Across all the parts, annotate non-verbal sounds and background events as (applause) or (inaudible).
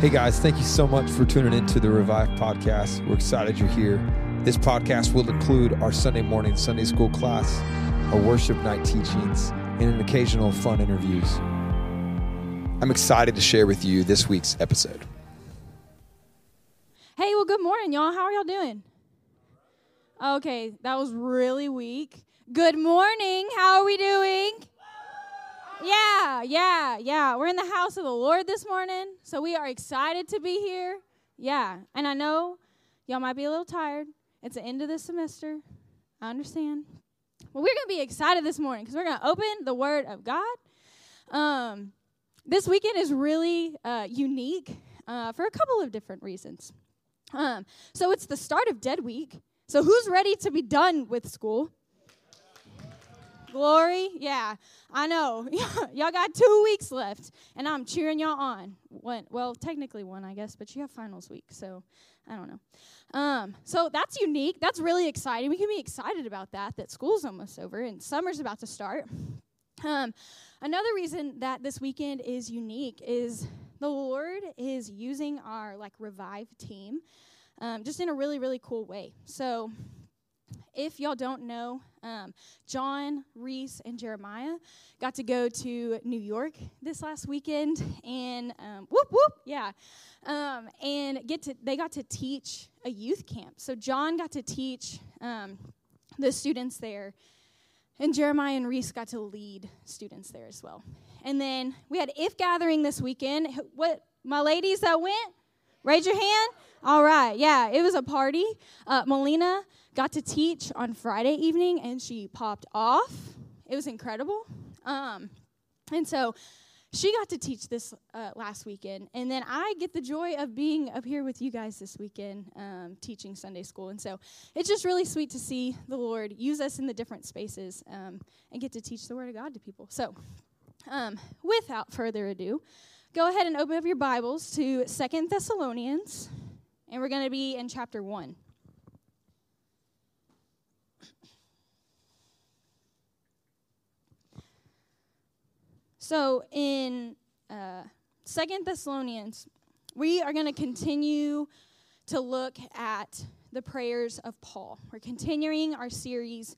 Hey guys, thank you so much for tuning in to the Revive podcast. We're excited you're here. This podcast will include our Sunday morning Sunday school class, our worship night teachings, and an occasional fun interviews. I'm excited to share with you this week's episode. Hey, well, good morning, y'all. How are y'all doing? Okay, that was really weak. Good morning. How are we doing? Yeah, yeah, yeah. We're in the house of the Lord this morning, so we are excited to be here. Yeah, and I know y'all might be a little tired. It's the end of the semester. I understand. But we're going to be excited this morning because we're going to open the Word of God. Um, this weekend is really uh, unique uh, for a couple of different reasons. Um, so it's the start of Dead Week. So who's ready to be done with school? Glory, yeah, I know. (laughs) y'all got two weeks left, and I'm cheering y'all on. One, well, technically one, I guess, but you have finals week, so I don't know. Um, so that's unique. That's really exciting. We can be excited about that. That school's almost over and summer's about to start. Um, another reason that this weekend is unique is the Lord is using our like revive team, um, just in a really really cool way. So if y'all don't know, um, John, Reese, and Jeremiah got to go to New York this last weekend, and um, whoop whoop, yeah, um, and get to they got to teach a youth camp. So John got to teach um, the students there, and Jeremiah and Reese got to lead students there as well. And then we had If Gathering this weekend. What my ladies that went? Raise your hand. All right, yeah, it was a party. Uh, Melina got to teach on Friday evening, and she popped off. It was incredible. Um, and so she got to teach this uh, last weekend, and then I get the joy of being up here with you guys this weekend um, teaching Sunday school. And so it's just really sweet to see the Lord use us in the different spaces um, and get to teach the Word of God to people. So, um, without further ado, go ahead and open up your Bibles to Second Thessalonians, and we're going to be in chapter 1. So in uh, Second Thessalonians, we are going to continue to look at the prayers of Paul. We're continuing our series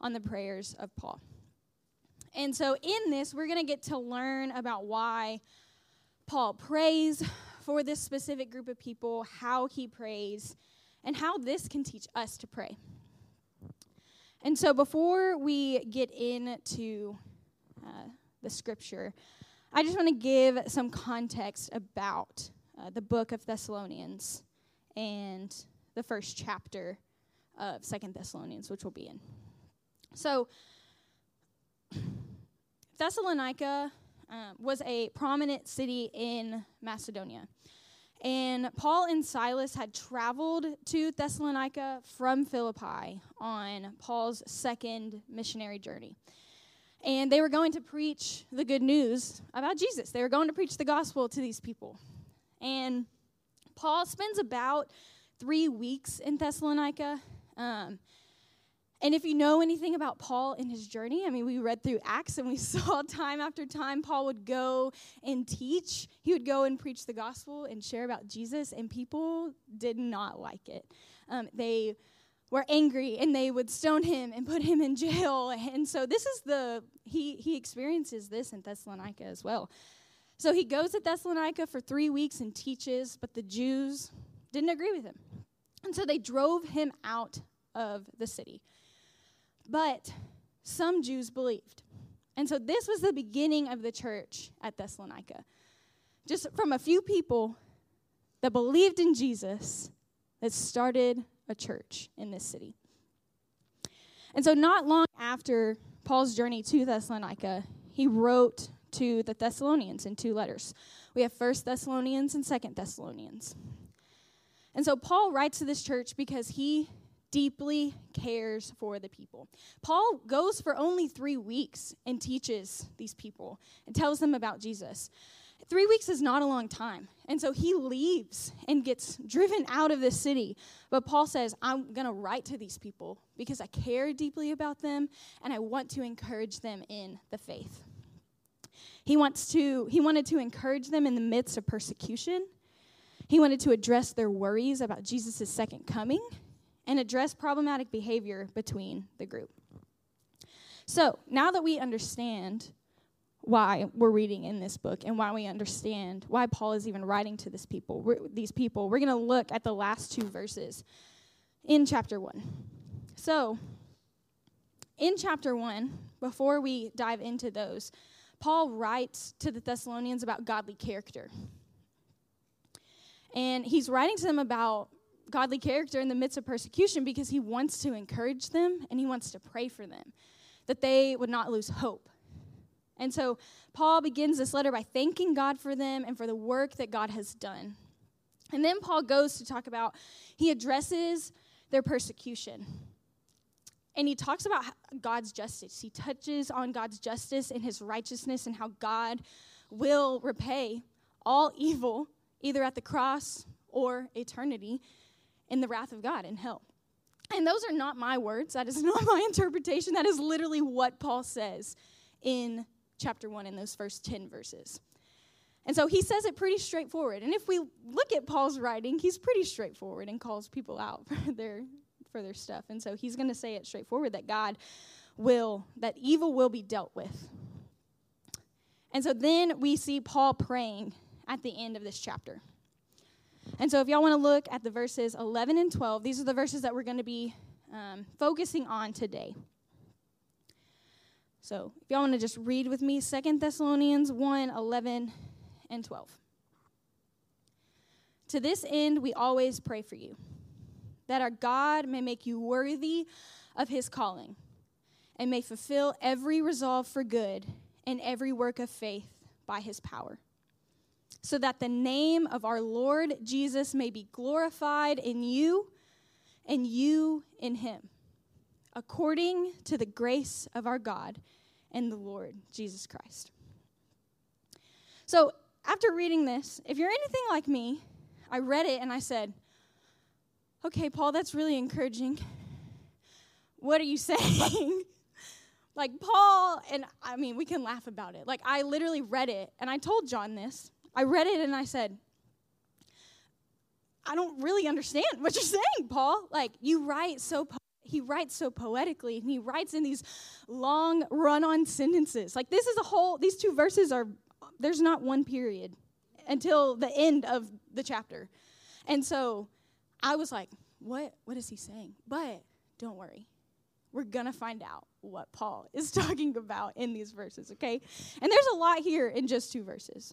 on the prayers of Paul. And so in this, we're going to get to learn about why Paul prays for this specific group of people, how he prays, and how this can teach us to pray. And so before we get into uh, the scripture, I just want to give some context about uh, the book of Thessalonians and the first chapter of Second Thessalonians, which we'll be in. So, Thessalonica um, was a prominent city in Macedonia. And Paul and Silas had traveled to Thessalonica from Philippi on Paul's second missionary journey and they were going to preach the good news about Jesus. They were going to preach the gospel to these people. And Paul spends about three weeks in Thessalonica. Um, and if you know anything about Paul and his journey, I mean, we read through Acts and we (laughs) saw time after time Paul would go and teach. He would go and preach the gospel and share about Jesus, and people did not like it. Um, they were angry and they would stone him and put him in jail. (laughs) And so this is the he he experiences this in Thessalonica as well. So he goes to Thessalonica for 3 weeks and teaches, but the Jews didn't agree with him. And so they drove him out of the city. But some Jews believed. And so this was the beginning of the church at Thessalonica. Just from a few people that believed in Jesus that started a church in this city. And so, not long after Paul's journey to Thessalonica, he wrote to the Thessalonians in two letters. We have First Thessalonians and Second Thessalonians. And so Paul writes to this church because he deeply cares for the people. Paul goes for only three weeks and teaches these people and tells them about Jesus. Three weeks is not a long time. And so he leaves and gets driven out of the city. But Paul says, I'm going to write to these people because I care deeply about them and I want to encourage them in the faith. He wants to he wanted to encourage them in the midst of persecution He wanted to address their worries about Jesus' second coming and address problematic behavior between the group. So, now that we understand why we're reading in this book and why we understand why Paul is even writing to this people, these people, we're going to look at the last two verses in chapter 1. So, in chapter 1, before we dive into those, Paul writes to the Thessalonians about godly character. And he's writing to them about godly character in the midst of persecution because he wants to encourage them and he wants to pray for them that they would not lose hope. And so Paul begins this letter by thanking God for them and for the work that God has done. And then Paul goes to talk about, he addresses their persecution. And he talks about God's justice. He touches on God's justice and his righteousness and how God will repay all evil, either at the cross or eternity, in the wrath of God in hell. And those are not my words. That is (laughs) not my interpretation. That is literally what Paul says in chapter 1 in those first 10 verses. And so he says it pretty straightforward. And if we look at Paul's writing, he's pretty straightforward and calls people out (laughs) for their for their stuff. And so he's going to say it straightforward that God will that evil will be dealt with. And so then we see Paul praying at the end of this chapter. And so if y'all want to look at the verses 11 and 12, these are the verses that we're going to be um, focusing on today. So if y'all want to just read with me Second Thessalonians 1 11 and 12. To this end, we always pray for you, that our God may make you worthy of his calling, and may fulfill every resolve for good and every work of faith by his power, so that the name of our Lord Jesus may be glorified in you and you in him, according to the grace of our God and the Lord Jesus Christ. So, after reading this, if you're anything like me, I read it and I said, Okay, Paul, that's really encouraging. What are you (laughs) saying? like, Paul, and I mean, we can laugh about it. Like, I literally read it and I told John this. I read it and I said, I don't really understand what you're (laughs) saying, Paul. Like, you write so he writes so poetically and he writes in these long run-on sentences. Like this is a whole these two verses are there's not one period until the end of the chapter. And so I was like, what what is he saying? But don't worry. We're going to find out what Paul (laughs) is talking about in these verses, okay? And there's a lot here in just two verses.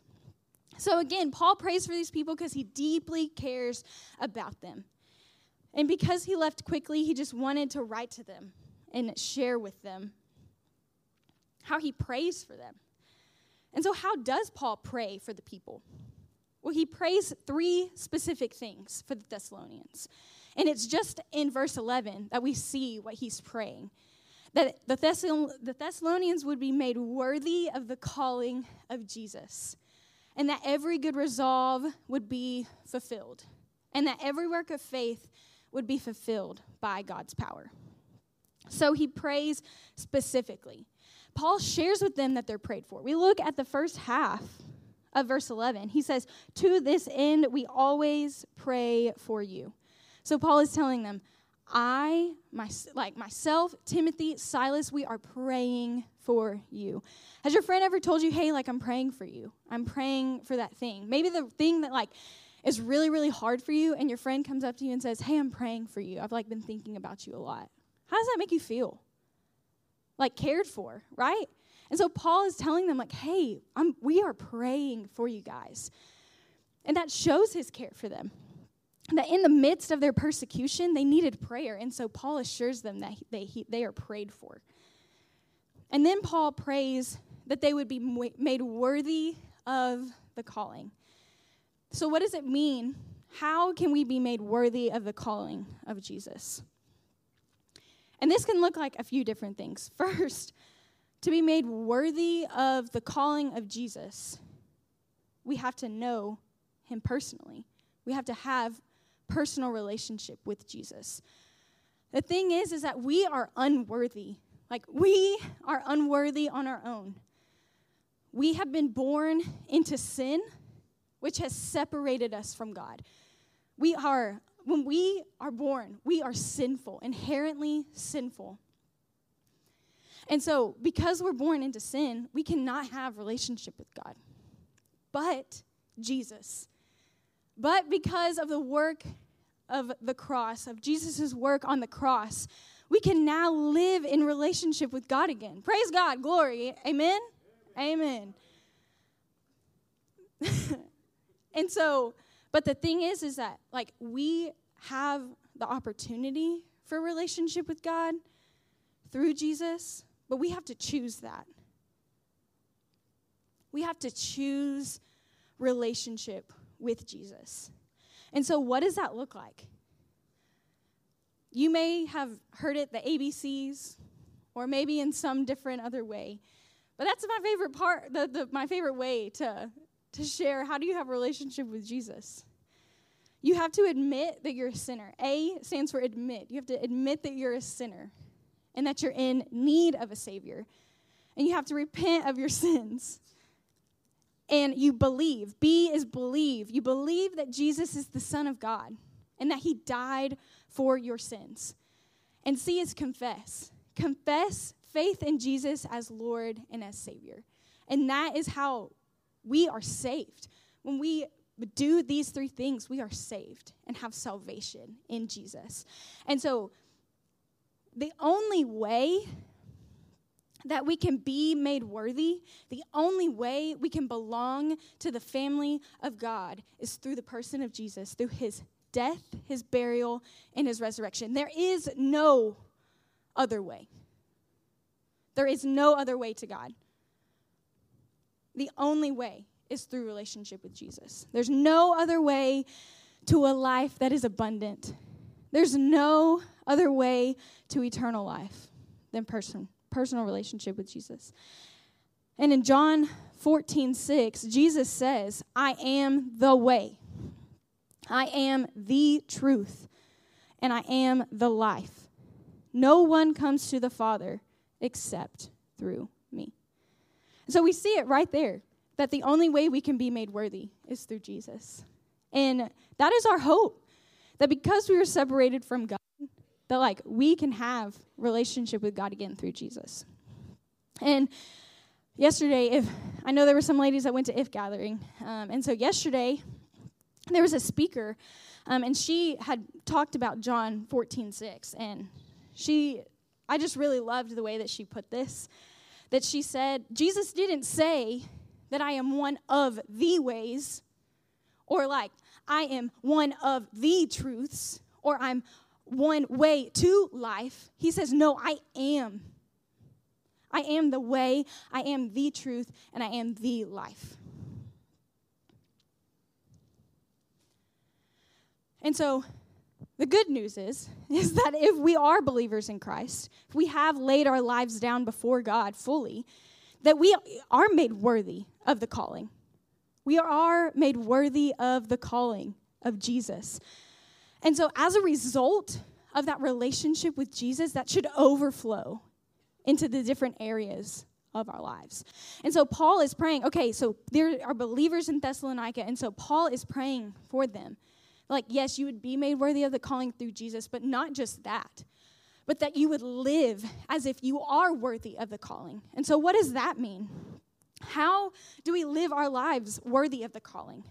So again, Paul prays for these people because he deeply cares about them. And because he left quickly, he just wanted to write to them and share with them how he prays for them. And so, how does Paul pray for the people? Well, he prays three specific things for the Thessalonians. And it's just in verse 11 that we see what he's praying that the, Thessalonians would be made worthy of the calling of Jesus, and that every good resolve would be fulfilled, and that every work of faith would be fulfilled by God's power. So he prays specifically. Paul shares with them that they're prayed for. We look at the first half of verse 11. He says, To this end, we always pray for you. So Paul is telling them, I, my, like myself, Timothy, Silas, we are praying for you. Has your friend ever told you, hey, like I'm praying for you? I'm praying for that thing. Maybe the thing that like is really, really hard for you, and your friend comes up to you and says, Hey, I'm praying for you. I've like been thinking about you a lot. How does that make you feel? Like cared for, right? And so Paul is telling them, like, hey, I'm, we are praying for you guys. And that shows his care for them. That in the midst of their persecution, they needed prayer. And so Paul assures them that they, he, they are prayed for. And then Paul prays that they would be made worthy of the calling. So, what does it mean? How can we be made worthy of the calling of Jesus? And this can look like a few different things. (laughs) First, to be made worthy of the calling of Jesus, we have to know him personally. We have to have personal relationship with Jesus. The thing is is that we are unworthy. Like we are unworthy on our own. We have been born into sin which has separated us from God. We are, when we are born, we are sinful, inherently sinful. And so, because we're born into sin, we cannot have relationship with God. But Jesus, but because of the work of the cross, of Jesus' work on the cross, we can now live in relationship with God again. Praise God, glory. Amen. Amen. (laughs) and so, but the thing is, is that like we have the opportunity for relationship with God through Jesus, but we have to choose that. We have to choose relationship with Jesus. And so, what does that look like? You may have heard it the ABCs, or maybe in some different other way. But that's my favorite part, the, the, my favorite way to, to share how do you have a relationship with Jesus? You have to admit that you're a sinner. A stands for admit. You have to admit that you're a sinner and that you're in need of a Savior. And you have to repent of your (laughs) sins. And you believe. B is believe. You believe that Jesus is the Son of God and that He died for your sins. And C is confess. Confess faith in Jesus as Lord and as Savior. And that is how we are saved. When we do these three things, we are saved and have salvation in Jesus. And so, the only way that we can be made worthy, the only way we can belong to the family of God is through the person of Jesus, through his death, his burial, and his resurrection. There is no other way. There is no other way to God. The only way is through relationship with Jesus. There's no other way to a life that is abundant. There's no other way to eternal life than person, personal relationship with Jesus. And in John 14, 6, Jesus says, I am the way, I am the truth, and I am the life. No one comes to the Father except through me. So we see it right there that the only way we can be made worthy is through Jesus. And that is our hope that because we were separated from God, that like we can have relationship with God again through Jesus. And yesterday, if I know there were some ladies that went to if gathering, um, and so yesterday there was a speaker, um, and she had talked about John 14 6, and she I just really loved the way that she put this. That she said, Jesus didn't say that I am one of the ways, or like, I am one of the truths, or I'm one way to life. He says, No, I am. I am the way, I am the truth, and I am the life. And so the good news is (laughs) is that if we are believers in Christ, if we have laid our lives down before God fully, that we are made worthy of the calling. We are made worthy of the calling of Jesus. And so as a result of that relationship with Jesus, that should overflow into the different areas of our lives. And so Paul is praying, okay, so there are believers in Thessalonica, and so Paul is praying for them like, yes, you would be made worthy of the calling through Jesus, but not just that, but that you would live as if you are worthy of the calling. And so, what does that mean? How do we live our lives worthy of the calling?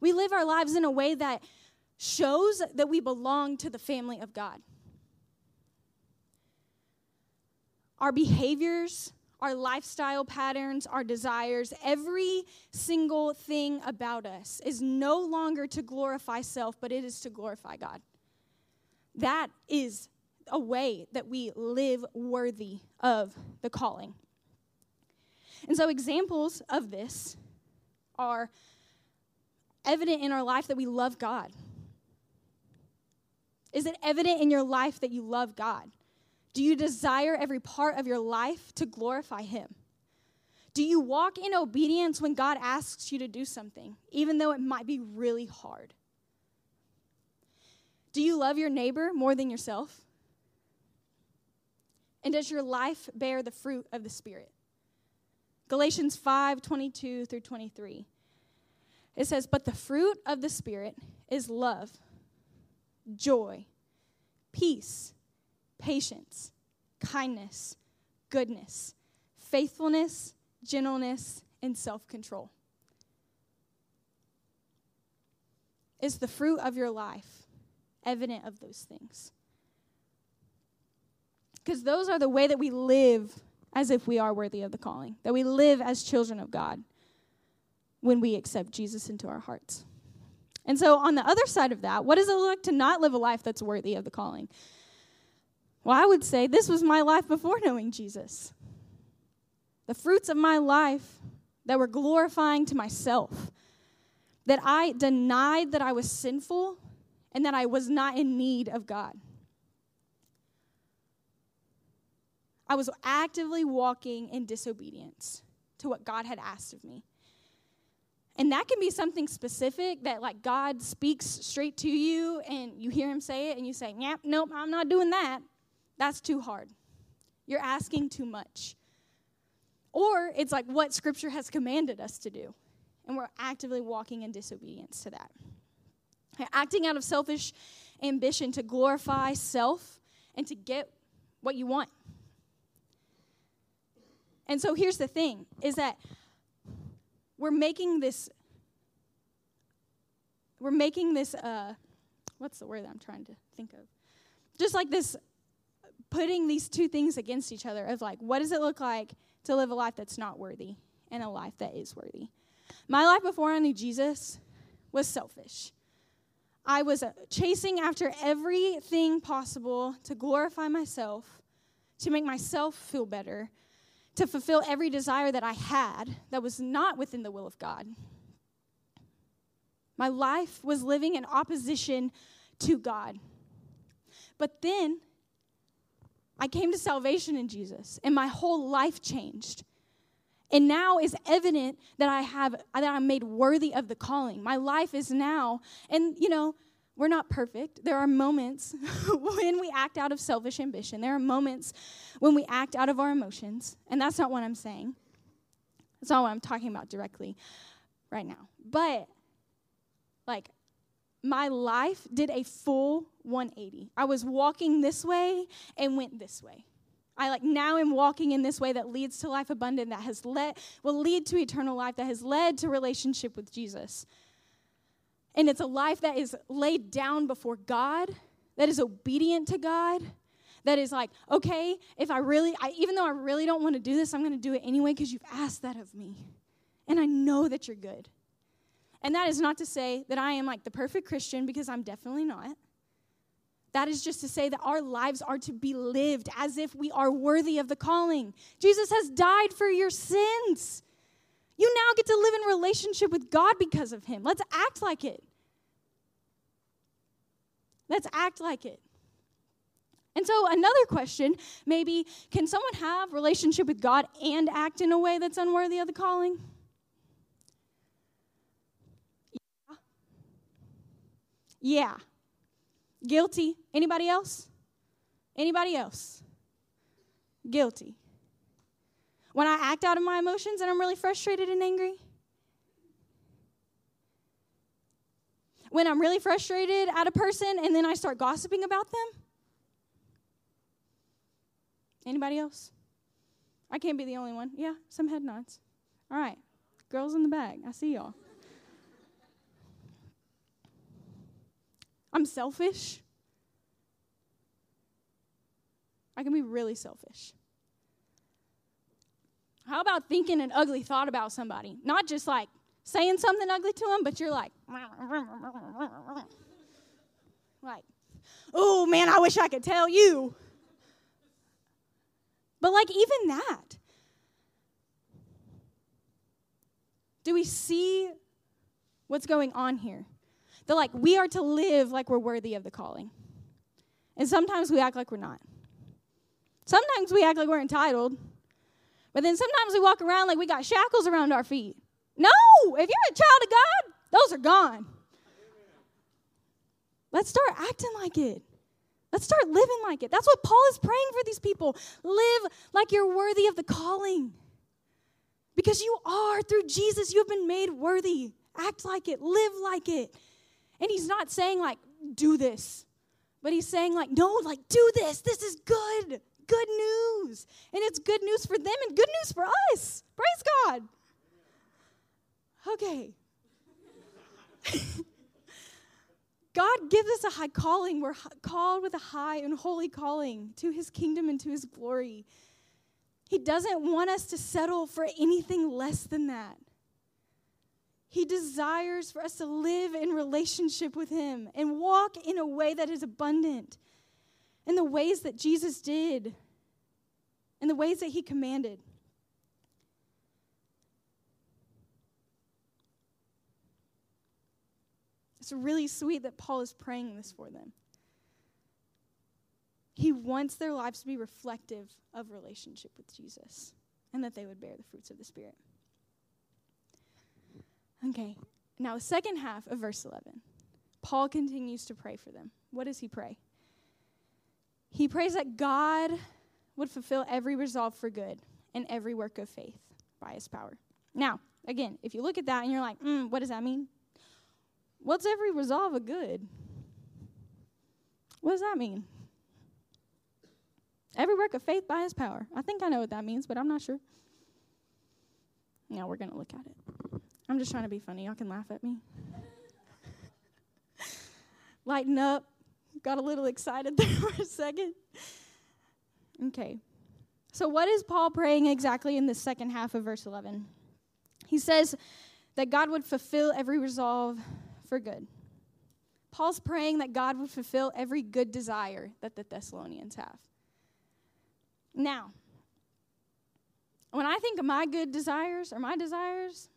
We live our lives in a way that shows that we belong to the family of God. Our behaviors, our lifestyle patterns, our desires, every single thing about us is no longer to glorify self, but it is to glorify God. That is a way that we live worthy of the calling. And so, examples of this are evident in our life that we love God. Is it evident in your life that you love God? Do you desire every part of your life to glorify Him? Do you walk in obedience when God asks you to do something, even though it might be really hard? Do you love your neighbor more than yourself? And does your life bear the fruit of the Spirit? Galatians 5 22 through 23. It says, But the fruit of the Spirit is love, joy, peace, patience, kindness, goodness, faithfulness, gentleness, and self control. Is the fruit of your life evident of those things? Because those are the way that we live as if we are worthy of the calling, that we live as children of God when we accept Jesus into our hearts. And so, on the other side of that, what does it look like to not live a life that's worthy of the calling? Well, I would say this was my life before knowing Jesus. The fruits of my life that were glorifying to myself, that I denied that I was sinful and that I was not in need of God. I was actively walking in disobedience to what God had asked of me. And that can be something specific that, like, God speaks straight to you and you hear Him say it and you say, Yep, nope, I'm not doing that. That's too hard. You're asking too much. Or it's like what Scripture has commanded us to do, and we're actively walking in disobedience to that. Acting out of selfish ambition to glorify self and to get what you want. And so here's the thing is that we're making this we're making this uh what's the word that I'm trying to think of? Just like this putting these two things against each other of like what does it look like to live a life that's not worthy and a life that is worthy. My life before I knew Jesus was selfish. I was uh, chasing after everything possible to glorify myself, to make myself feel better, to fulfill every desire that I had that was not within the will of God. My life was living in opposition to God. But then I came to salvation in Jesus, and my whole life changed. And now is evident that I have that I'm made worthy of the calling. My life is now, and you know, we're not perfect. There are moments (laughs) when we act out of selfish ambition. There are moments when we act out of our emotions. And that's not what I'm saying. That's not what I'm talking about directly right now. But, like, my life did a full 180. I was walking this way and went this way. I like now am walking in this way that leads to life abundant, that has led will lead to eternal life, that has led to relationship with Jesus. And it's a life that is laid down before God, that is obedient to God, that is like, okay, if I really, I, even though I really don't want to do this, I'm going to do it anyway because you've asked that of me. And I know that you're good. And that is not to say that I am like the perfect Christian because I'm definitely not. That is just to say that our lives are to be lived as if we are worthy of the calling. Jesus has died for your sins. You now get to live in relationship with God because of him. Let's act like it. Let's act like it. And so another question, maybe can someone have relationship with God and act in a way that's unworthy of the calling? Yeah. Guilty. Anybody else? Anybody else? Guilty. When I act out of my emotions and I'm really frustrated and angry? When I'm really frustrated at a person and then I start gossiping about them? Anybody else? I can't be the only one. Yeah, some head nods. All right. Girls in the bag. I see y'all. I'm selfish. I can be really selfish. How about thinking an ugly thought about somebody? Not just like saying something ugly to them, but you're like, like, oh man, I wish I could tell you. But like, even that, do we see what's going on here? That like, we are to live like we're worthy of the calling. And sometimes we act like we're not. Sometimes we act like we're entitled. But then sometimes we walk around like we got shackles around our feet. No, if you're a child of God, those are gone. Let's start acting like it. Let's start living like it. That's what Paul is praying for these people. Live like you're worthy of the calling. Because you are, through Jesus, you have been made worthy Act like it, live like it. And he's not saying, like, do this, but he's saying, like, no, like, do this. This is good. Good news. And it's good news for them and good news for us. Praise God. Okay. (laughs) God gives us a high calling. We're called with a high and holy calling to his kingdom and to his glory. He doesn't want us to settle for anything less than that. He desires for us to live in relationship with him and walk in a way that is abundant in the ways that Jesus did, in the ways that he commanded. It's really sweet that Paul is praying this for them. He wants their lives to be reflective of relationship with Jesus and that they would bear the fruits of the Spirit. Okay, now second half of verse 11. Paul continues to pray for them. What does he pray? He prays that God would fulfill every resolve for good and every work of faith by his power. Now, again, if you look at that and you're like, mm, what does that mean? What's every resolve of good? What does that mean? Every work of faith by his power. I think I know what that means, but I'm not sure. Now we're going to look at it. I'm just trying to be funny. Y'all can laugh at me. Lighten up. Got a little excited (laughs) there for a second. Okay. So, what is Paul praying exactly in the second half of verse 11? He says that God would fulfill every resolve for good. Paul's praying that God would fulfill every good desire that the Thessalonians have. Now, when I think of my good desires or my desires,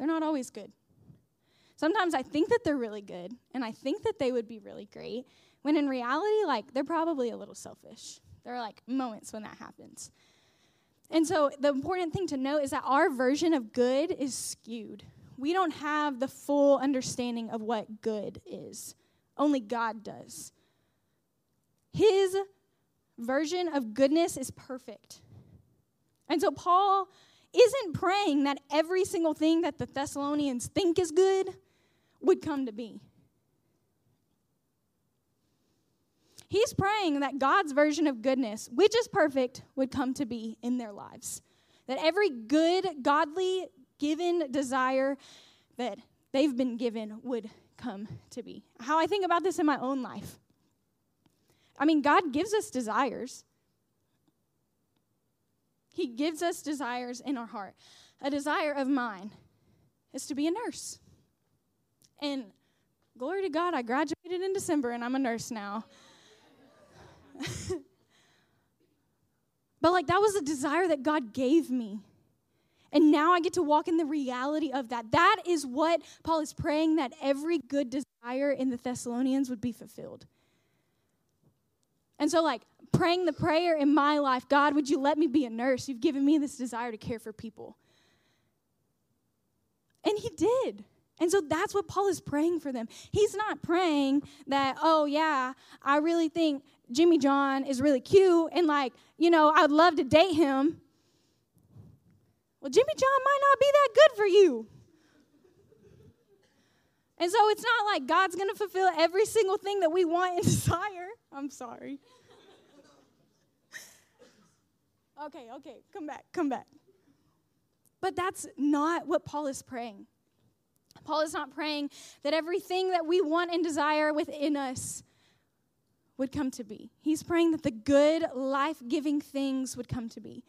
they're not always good. Sometimes I think that they're really good and I think that they would be really great, when in reality, like, they're probably a little selfish. There are like moments when that happens. And so the important thing to note is that our version of good is skewed we don't have the full understanding of what good is. Only God does. His version of goodness is perfect. And so Paul isn't praying that every single thing that the Thessalonians think is good would come to be. He's praying that God's version of goodness, which is perfect, would come to be in their lives. That every good, godly given desire that they've been given would come to be. How I think about this in my own life. I mean, God gives us desires. He gives us desires in our heart. A desire of mine is to be a nurse. And glory to God, I graduated in December and I'm a nurse now. (laughs) but like that was a desire that God gave me. And now I get to walk in the reality of that. That is what Paul is praying that every good desire in the Thessalonians would be fulfilled. And so, like, praying the prayer in my life God, would you let me be a nurse? You've given me this desire to care for people. And he did. And so that's what Paul is praying for them. He's not praying that, oh, yeah, I really think Jimmy John is really cute and, like, you know, I'd love to date him. Well, Jimmy John might not be that good for you. And so it's not like God's going to fulfill every single thing that we want and (laughs) desire. I'm sorry. Okay, okay, come back, come back. But that's not what Paul is praying. Paul is not praying that everything that we want and desire within us would come to be. He's praying that the good, life giving things would come to be.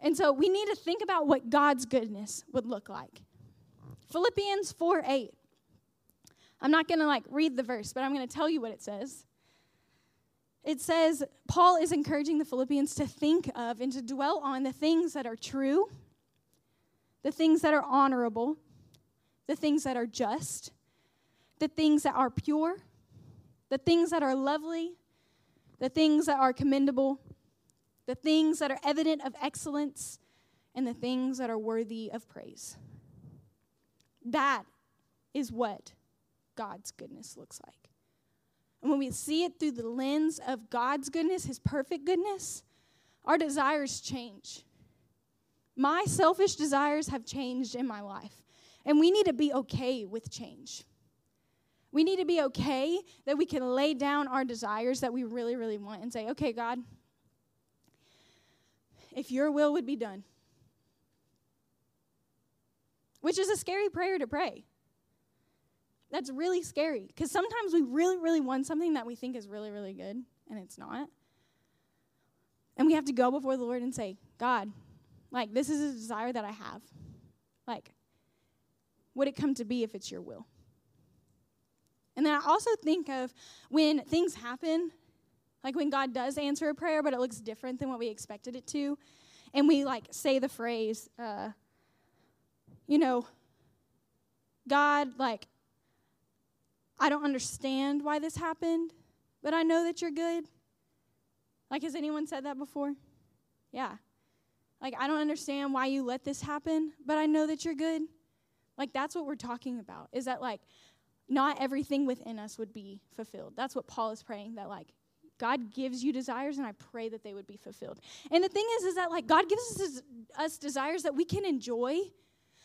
And so we need to think about what God's goodness would look like. Philippians 4 8. I'm not going to like read the verse, but I'm going to tell you what it says. It says, Paul is encouraging the Philippians to think of and to dwell on the things that are true, the things that are honorable, the things that are just, the things that are pure, the things that are lovely, the things that are commendable, the things that are evident of excellence, and the things that are worthy of praise. That is what God's goodness looks like. And when we see it through the lens of God's goodness, His perfect goodness, our desires change. my selfish desires have changed in my life. And we need to be okay with change. We need to be okay that we can lay down our desires that we really, really want and say, okay, God, if your will would be done. Which is a scary prayer to pray. That's really scary because sometimes we really, really want something that we think is really, really good and it's not. And we have to go before the Lord and say, God, like, this is a desire that I have. Like, would it come to be if it's your will? And then I also think of when things happen, like when God does answer a prayer, but it looks different than what we expected it to, and we like say the phrase, uh, you know, God, like, I don't understand why this happened, but I know that you're good. Like, has anyone said that before? Yeah. Like, I don't understand why you let this happen, but I know that you're good. Like, that's what we're talking about. Is that, like, not everything within us would be fulfilled. That's what Paul is praying that, like, God gives you desires, and I pray that they would be fulfilled. And the thing is, is that, like, God gives us, us desires that we can enjoy.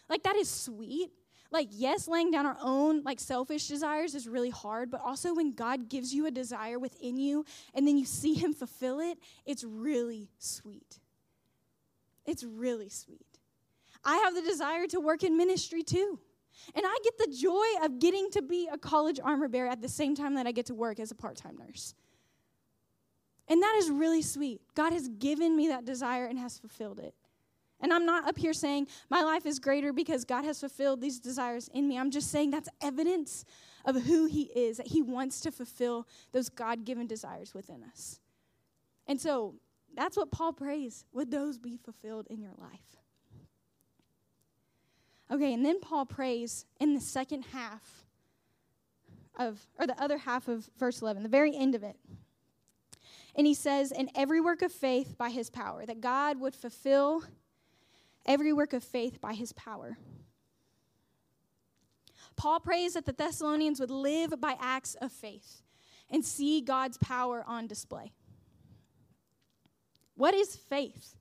Like, that is sweet like yes laying down our own like selfish desires is really hard but also when god gives you a desire within you and then you see him fulfill it it's really sweet. It's really sweet. I have the desire to work in ministry too. And i get the joy of getting to be a college armor bearer at the same time that i get to work as a part-time nurse. And that is really sweet. God has given me that desire and has fulfilled it and I'm not up here saying my life is greater because God has fulfilled these desires in me. I'm just saying that's evidence of who He is, that He wants to fulfill those God given desires within us. And so that's what Paul prays. Would those be fulfilled in your life? Okay, and then Paul prays in the second half of, or the other half of verse 11, the very end of it. And he says, In every work of faith by his power, that God would fulfill every work of faith by his power. Paul prays that the Thessalonians would live by acts of faith and see God's power on display. What is faith?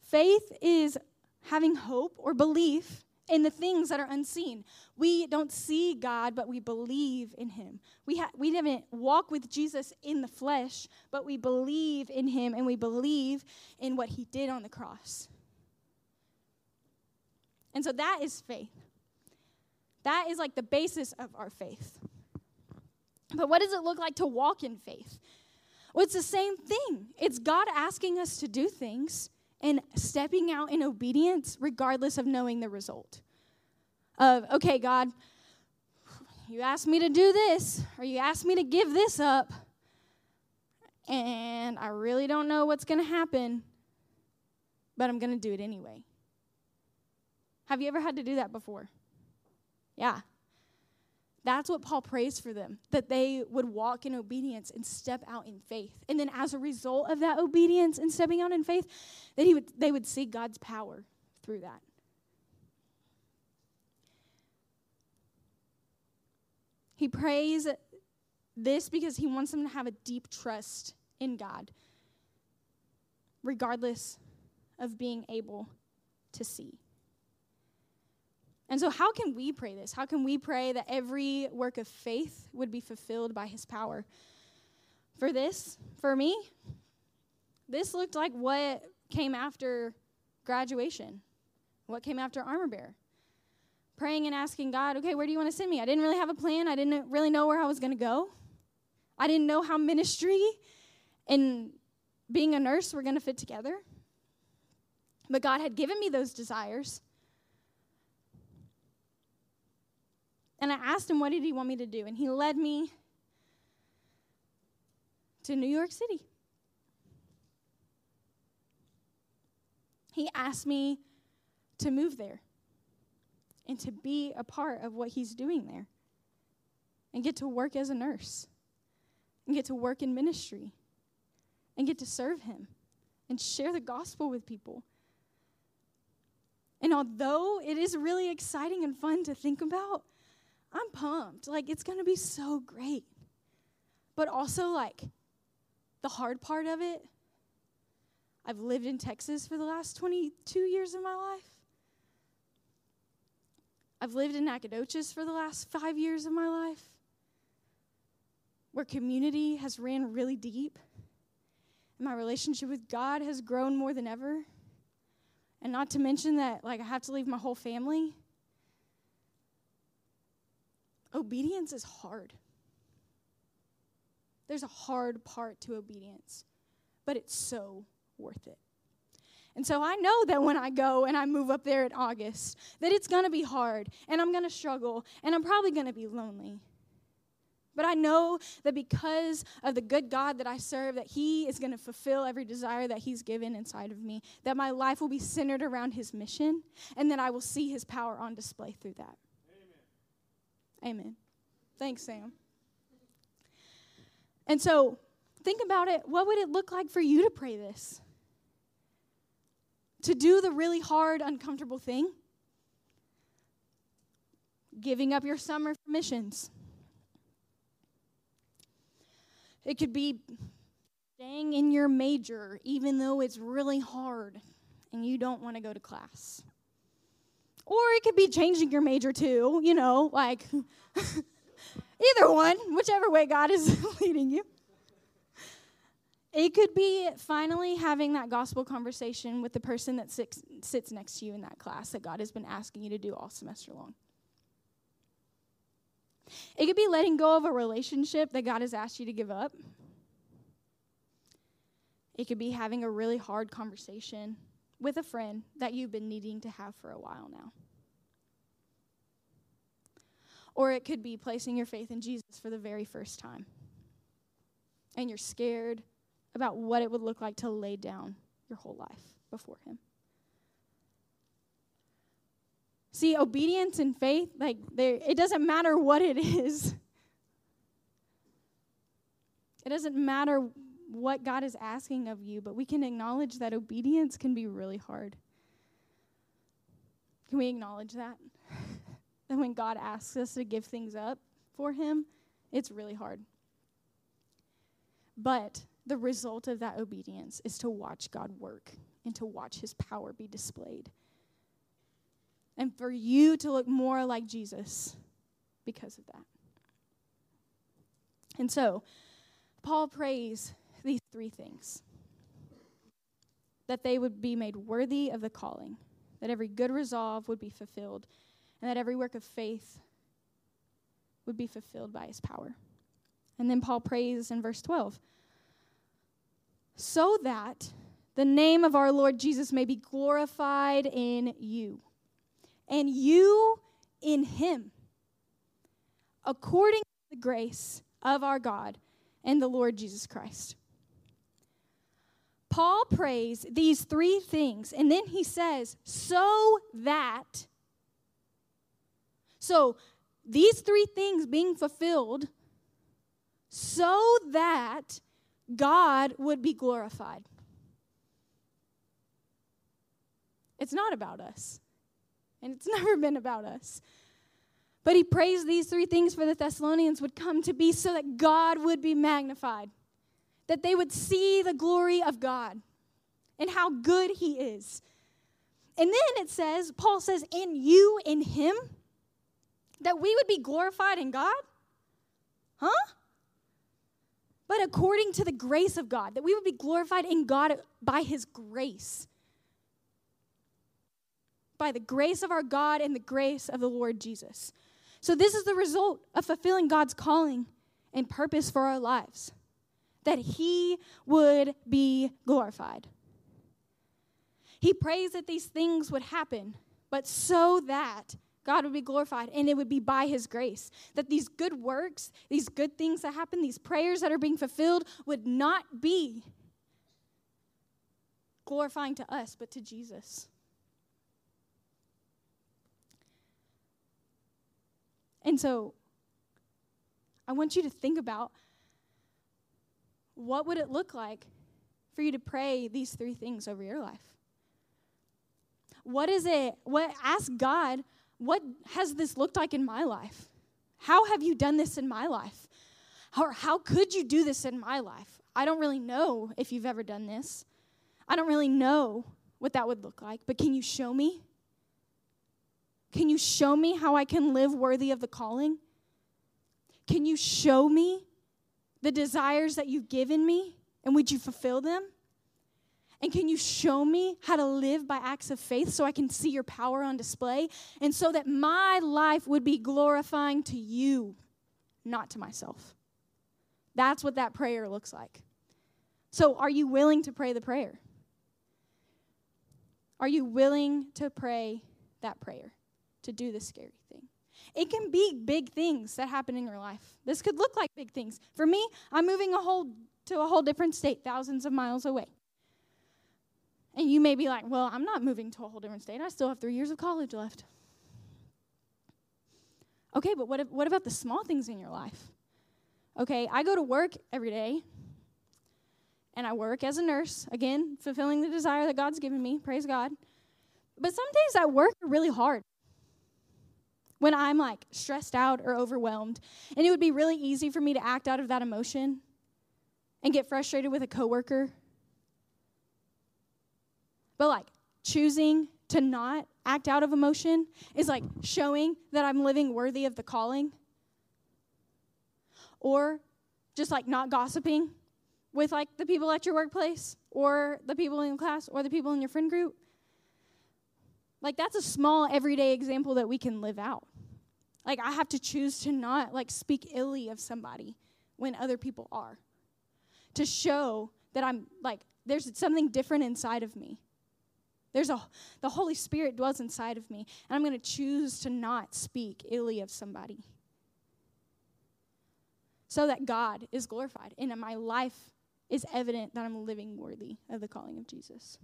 Faith is having hope or belief in the things that are unseen. We don't see God, but we believe in Him. We, ha- we haven't walk with Jesus in the flesh, but we believe in Him and we believe in what He did on the cross. And so that is faith. That is like the basis of our faith. But what does it look like to walk in faith? Well, it's the same thing. It's God asking us to do things and stepping out in obedience regardless of knowing the result. Of, okay, God, you asked me to do this, or you asked me to give this up, and I really don't know what's going to happen, but I'm going to do it anyway. Have you ever had to do that before? Yeah. That's what Paul prays for them, that they would walk in obedience and step out in faith. And then as a result of that obedience and stepping out in faith, that he would, they would see God's power through that. He prays this because he wants them to have a deep trust in God, regardless of being able to see. And so, how can we pray this? How can we pray that every work of faith would be fulfilled by his power? For this, for me, this looked like what came after graduation, what came after armor bearer. Praying and asking God, okay, where do you want to send me? I didn't really have a plan. I didn't really know where I was going to go. I didn't know how ministry and being a nurse were going to fit together. But God had given me those desires. And I asked him, what did he want me to do? And he led me to New York City. He asked me to move there and to be a part of what he's doing there and get to work as a nurse and get to work in ministry and get to serve him and share the gospel with people. And although it is really exciting and fun to think about, I'm pumped. Like, it's going to be so great. But also, like, the hard part of it, I've lived in Texas for the last 22 years of my life. I've lived in Nacogdoches for the last five years of my life, where community has ran really deep. And my relationship with God has grown more than ever. And not to mention that, like, I have to leave my whole family. Obedience is hard. There's a hard part to obedience, but it's so worth it. And so I know that when I go and I move up there in August, that it's going to be hard and I'm going to struggle and I'm probably going to be lonely. But I know that because of the good God that I serve, that He is going to fulfill every desire that He's given inside of me, that my life will be centered around His mission, and that I will see His power on display through that. Amen. Thanks, Sam. And so, think about it. What would it look like for you to pray this? To do the really hard, uncomfortable thing? Giving up your summer for missions it could be staying in your major even though it's really hard and you don't want to go to class. Or it could be changing your major too, you know, like (laughs) either one, whichever way God is (laughs) leading you. It could be finally having that gospel conversation with the person that sits, next to you in that class that God has been asking you to do all semester long. It could be letting go of a relationship that God has asked you to give up. It could be having a really hard conversation with a friend that you've been needing to have for a while now. Or it could be placing your faith in Jesus for the very first time. And you're scared about what it would look like to lay down your whole life before Him. See, obedience and faith, like it doesn't matter what it (laughs) is. It doesn't matter what God is asking of you, but we can acknowledge that obedience can be really hard. Can we acknowledge that? (laughs) that when God asks us to give things up for Him, it's really hard. But the result of that obedience is to watch God work and to watch His power be displayed and for you to look more like Jesus because of that. And so, Paul prays these three things. That they would be made worthy of the calling, that every good resolve would be fulfilled, and that every work of faith would be fulfilled by his power. And then Paul prays in verse 12 so that the name of our Lord Jesus may be glorified in you. And you in him, according to the grace of our God and the Lord Jesus Christ. Paul prays these three things, and then he says, so that. So, these three things being fulfilled, so that God would be glorified. It's not about us and it's (laughs) never been about us. But he prays these three things for the Thessalonians would come to be so that God would be magnified, that they would see the glory of God and how good he is. And then it says, Paul says, in you, in him, that we would be glorified in God? Huh? But according to the grace of God, that we would be glorified in God by his grace by the grace of our God and the grace of the Lord Jesus. So, this is the result of fulfilling God's calling and purpose for our lives that He would be glorified. He prays that these things would happen, but so that God would be glorified and it would be by His grace. That these good works, these good things that happen, these prayers that are being fulfilled would not be glorifying to us, but to Jesus. And so I want you to think about what would it look like for you to pray these three things over your life? What is it? What ask God, what has this looked like in my life? How have you done this in my life? Or how could you do this in my life? I don't really know if you've ever done this. I don't really know what that would look like, but can you show me? Can you show me how I can live worthy of the calling? Can you show me the desires that you've given me and would you fulfill them? And can you show me how to live by acts of faith so I can see your power on display and so that my life would be glorifying to you, not to myself? That's what that prayer looks like. So, are you willing to pray the prayer? Are you willing to pray that prayer, to do the scary thing? It can be big things that happen in your life. This could look like big things. For me, I'm moving a whole to a whole different state, thousands of miles away. And you may be like, well, I'm not moving to a whole different state. I still have three years of college left. Okay, but what, if, what about the small things in your life? Okay, I go to work every day, and I work as a nurse, again, fulfilling the desire that God's given me. Praise God. But some days I work really hard when I'm like stressed out or overwhelmed. And it would be really easy for me to act out of that emotion and get frustrated with a coworker but like choosing to not act out of emotion is like showing that I'm living worthy of the calling. Or just like not gossiping with like the people at your workplace or the people in class or the people in your friend group. Like that's a small everyday example that we can live out. Like I have to choose to not like speak illy of somebody when other people are. To show that I'm like there's something different inside of me. There's a the Holy Spirit dwells inside of me, and I'm going to choose to not speak illy of somebody. So that God is glorified and my life is evident that I'm living worthy of the calling of Jesus.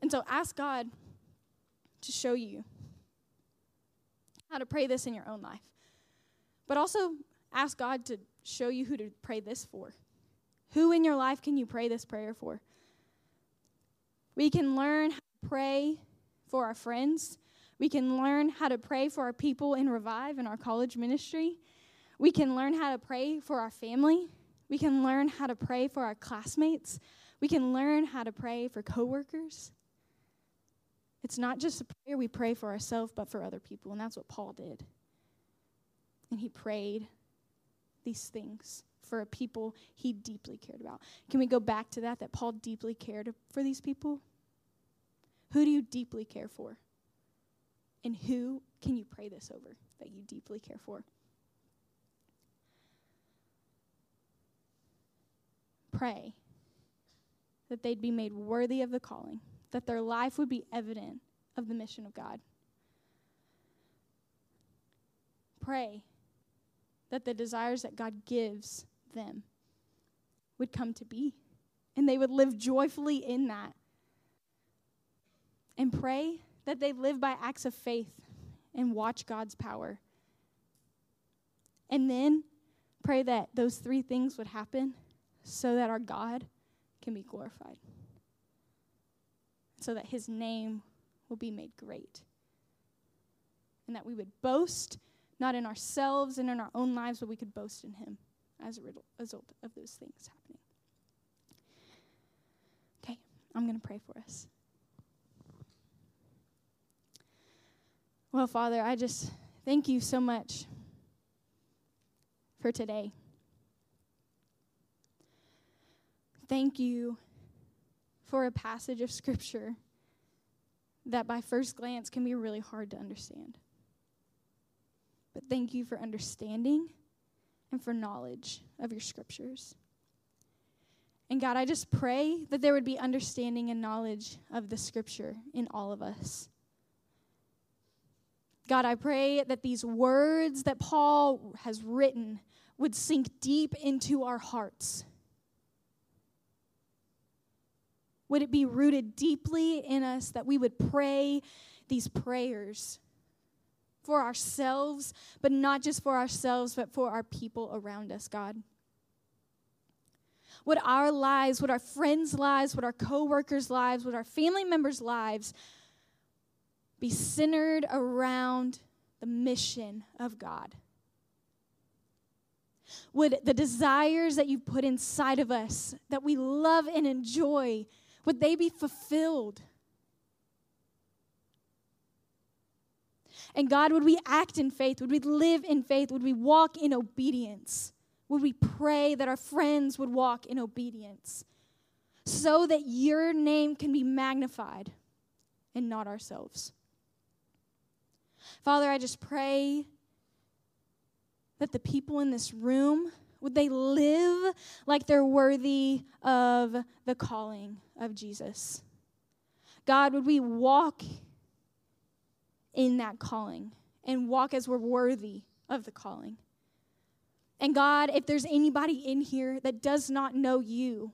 And so ask God to show you how to pray this in your own life. But also ask God to show you who to pray this for. Who in your life can you pray this prayer for? We can learn how to pray for our friends. We can learn how to pray for our people in Revive in our college ministry. We can learn how to pray for our family. We can learn how to pray for our classmates. We can learn how to pray for coworkers. It's not just a prayer we pray for ourselves, but for other people. And that's what Paul did. And he prayed these things for a people he deeply cared about. Can we go back to that, that Paul deeply cared for these people? Who do you deeply care for? And who can you pray this over that you deeply care for? Pray that they'd be made worthy of the calling, that their life would be evident of the mission of God. Pray that the desires that God gives them would come to be. And they would live joyfully in that. And pray that they live by acts of faith and watch God's power. And then pray that those three things would happen so that our God can be glorified, so that his name will be made great, and that we would boast not in ourselves and in our own lives, but we could boast in him as a result of those things happening. Okay, I'm going to pray for us. Well, Father, I just thank you so much for today. Thank you for a passage of Scripture that by first glance can be really hard to understand. But thank you for understanding and for knowledge of your scriptures. And God, I just pray that there would be understanding and knowledge of the scripture in all of us. God, I pray that these words that Paul has written would sink deep into our hearts. Would it be rooted deeply in us that we would pray these prayers for ourselves, but not just for ourselves, but for our people around us, God. Would our lives, would our friends' lives, would our coworkers' lives, would our family members' lives be centered around the mission of God? Would the desires that you've put inside of us that we love and enjoy, would they be fulfilled? And God, would we act in faith? Would we live in faith? Would we walk in obedience? Would we pray that our friends would walk in obedience so that your name can be magnified and not ourselves? Father, I just pray that the people in this room would they live like they're worthy of the calling of Jesus? God, would we walk in that calling and walk as we're worthy of the calling? And God, if there's anybody in here that does not know you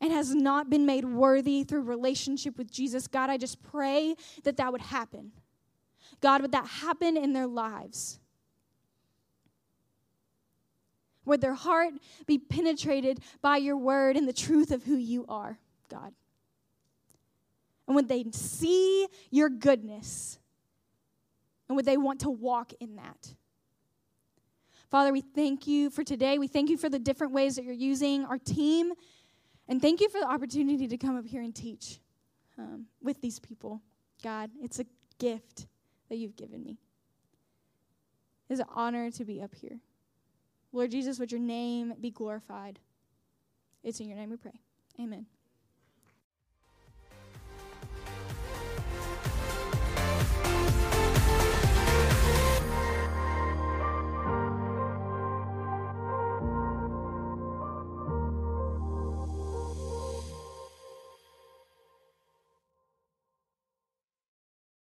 and has not been made worthy through relationship with Jesus, God, I just pray that that would happen. God, would that happen in their lives? Would their heart be penetrated by your word and the truth of who you are, God? And would they see your goodness? And would they want to walk in that? Father, we thank you for today. We thank you for the different ways that you're using our team. And thank you for the opportunity to come up here and teach um, with these people. God, it's a gift that you've given me. It's an honor to be up here. Lord Jesus, would your name be glorified? It's in your name we pray. Amen.